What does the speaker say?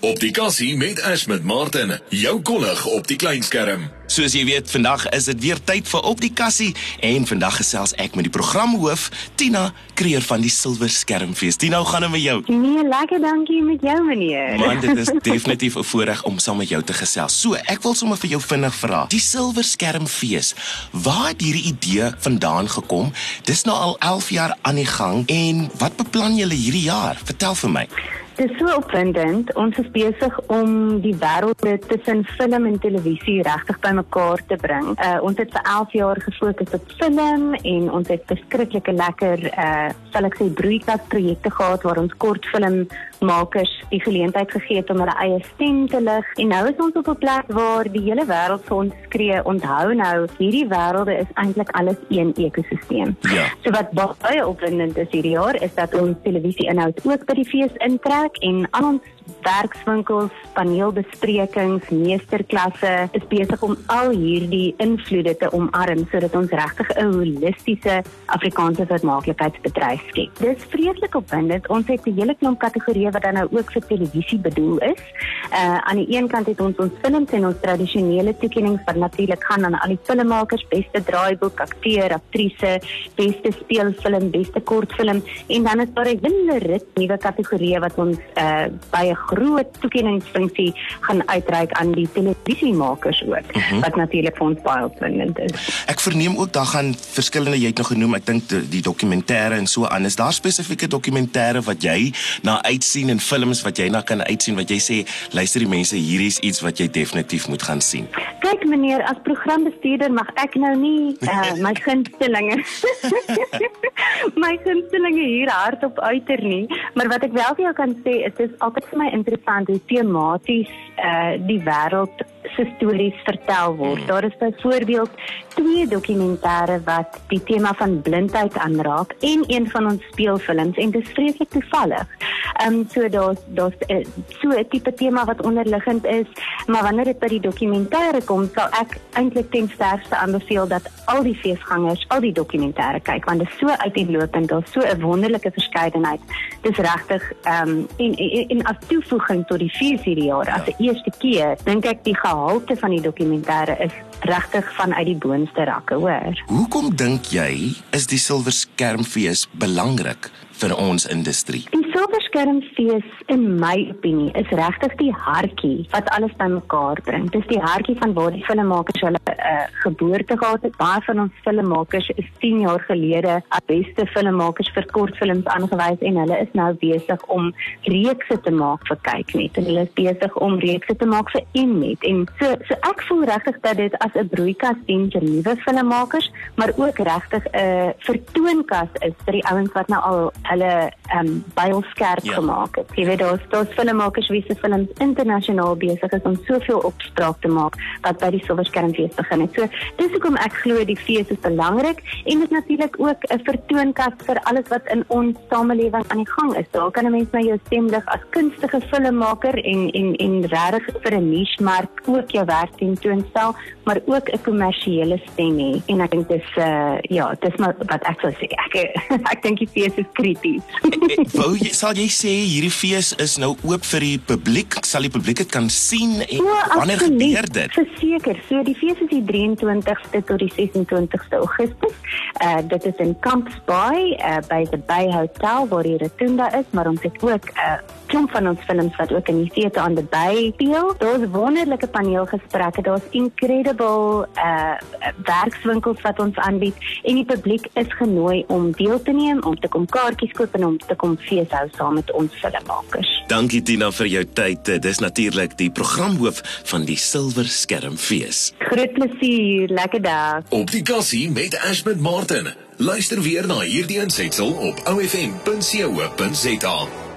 Op die kassie met Ash met Martin, jou kollig op die kleinskerm. Soos jy weet, vandag is dit weer tyd vir op die kassie en vandag gesels ek met die programhoof Tina Kreer van die Silwer Skermfees. Tina, hoe gaan dit met jou? Nee, lekker dankie met jou meneer. Man, dit is definitief 'n voorreg om saam met jou te gesels. So, ek wil sommer vir jou vinnig vra. Die Silwer Skermfees, waar het hierdie idee vandaan gekom? Dis nou al 11 jaar aan die gang en wat beplan julle hierdie jaar? Vertel vir my. Dit is so opwindend. Ons is besig om die wêrelde tussen film en televisie regtig bymekaar te bring. Uh ons het vir 11 jaar gefokus op film en ons het beskrikkelike lekker uh sal ek sê broeikas projekte gehad waar ons kortfilmmakers die geleentheid gegee het om hulle eie stem te lig. En nou is ons op 'n plek waar die hele wêreld vir ons skree, onthou nou, hierdie wêrelde is eintlik alles een ekosisteem. Ja. So wat baie opwindend is hierdie jaar is dat ons televisie-inhoud ook by die fees intrek en al ons werkswinkels, paneelbesprekings, meesterklasse is besig om al hierdie invloede te omarm sodat ons regtig 'n holistiese Afrikaanse vermaaklikheidsbedryf skep. Dis vreeslik opwindend. Ons het 'n hele klomp kategorieë wat dan nou ook vir televisie bedoel is. Uh aan die een kant het ons ons films en ons tradisionele toekenninge wat natuurlik gaan aan al die filmmakers, beste draaiboek, akteur, aktrise, beste speelfilm, beste kortfilm en dan is daar 'n hele rit nuwe kategorieë wat ons uh by 'n groot toekenningsfunksie gaan uitreik aan die televisiemakers ook uh -huh. wat natuurlik vir ons baie opwindend is. Ek verneem ook daar gaan verskillende jy het nog genoem, ek dink die, die dokumentêre en so aan. Is daar spesifieke dokumentêre wat jy na uitsien en films wat jy na kan uitsien wat jy sê, luister die mense, hier is iets wat jy definitief moet gaan sien. Kyk meneer, as programbestuurder mag ek nou nie uh, my gunstelinge my gunstelinge hier hardop uiter nie, maar wat ek wel vir jou kan sê, is dit is altyd vir my interessant hoe tematies uh, die wêreld se stories vertel word. Daar is byvoorbeeld twee dokumentêre wat die tema van blindheid aanraak en een van ons speelfilms en dit is vreeslik toevallig. Ehm um, so daar's daar's uh, so 'n tipe tema wat onderliggend is, maar wanneer dit by die dokumentêre kom, sal ek eintlik ten sterkste aanbeveel dat al die feesgangers al die dokumentêre kyk want dit is so uiteenlopend, daar's so 'n wonderlike verskeidenheid. Dis regtig ehm um, en, en en as toevoeging tot die fees hierdie jaar as 'n eerste keer, dink ek die gehalte van die dokumentêre is regtig vanuit die boonste rakke, hoor. Hoekom dink jy is die Silwer Skermfees belangrik vir ons industrie? Silverskermfees in my opinie is regtig die hartjie wat alles bymekaar bring. Dis die hartjie van waar die filmmakers hulle uh, geboorte gehad het. Baie van ons filmmakers is 10 jaar gelede as beste filmmakers vir kortfilms aangewys en hulle is nou besig om reekse te maak vir kyknet en hulle is besig om reekse te maak vir Mnet. En so so ek voel regtig dat dit as 'n broeikas dien vir nuwe filmmakers, maar ook regtig 'n uh, vertoonkas is vir die ouens wat nou al hulle ehm um, baie skerp Ja. ja. gemaak het. Jy weet daar's daar's filmmakers wie se films internasionaal besig is om soveel opspraak te maak wat by die Silverskermfees begin het. So dis hoekom ek glo die fees is belangrik en dit natuurlik ook 'n vertoonkas vir alles wat in ons samelewing aan die gang is. Daar kan 'n mens na jou stem lig as kunstige filmmaker en en en regtig vir 'n niche mark ook jou werk tentoonstel, maar ook 'n kommersiële stem hê. En ek dink dis uh ja, dis maar wat ek sou sê. Ek ek dink die fees is krities. Wou jy sal jy sê hierdie fees is nou oop vir die publiek? Sal die publiek dit kan sien en wanneer absoluut. gebeur dit? Verseker. So die fees is die 23ste tot die 26ste Augustus. Uh dit is in Camps Bay uh, by the Bay Hotel waar die Rotunda is, maar ons het ook 'n uh, klomp van ons films wat ook in die Theatre on the Bay speel. Daar's wonderlike paneelgesprekke, daar's incredible uh werkswinkels wat ons aanbied en die publiek is genooi om deel te neem, om te kom kaartjies koop en om te kom feeshou saam met ons filmmakers. Dankie Tina vir jou tyd. Eh, Dis natuurlik die programhoof van die Silwer Skermfees. Groot plesier, lekker dag. Op die kassie met Ash met Martin. Luister weer na hierdie aansetsel op ofm.co.za.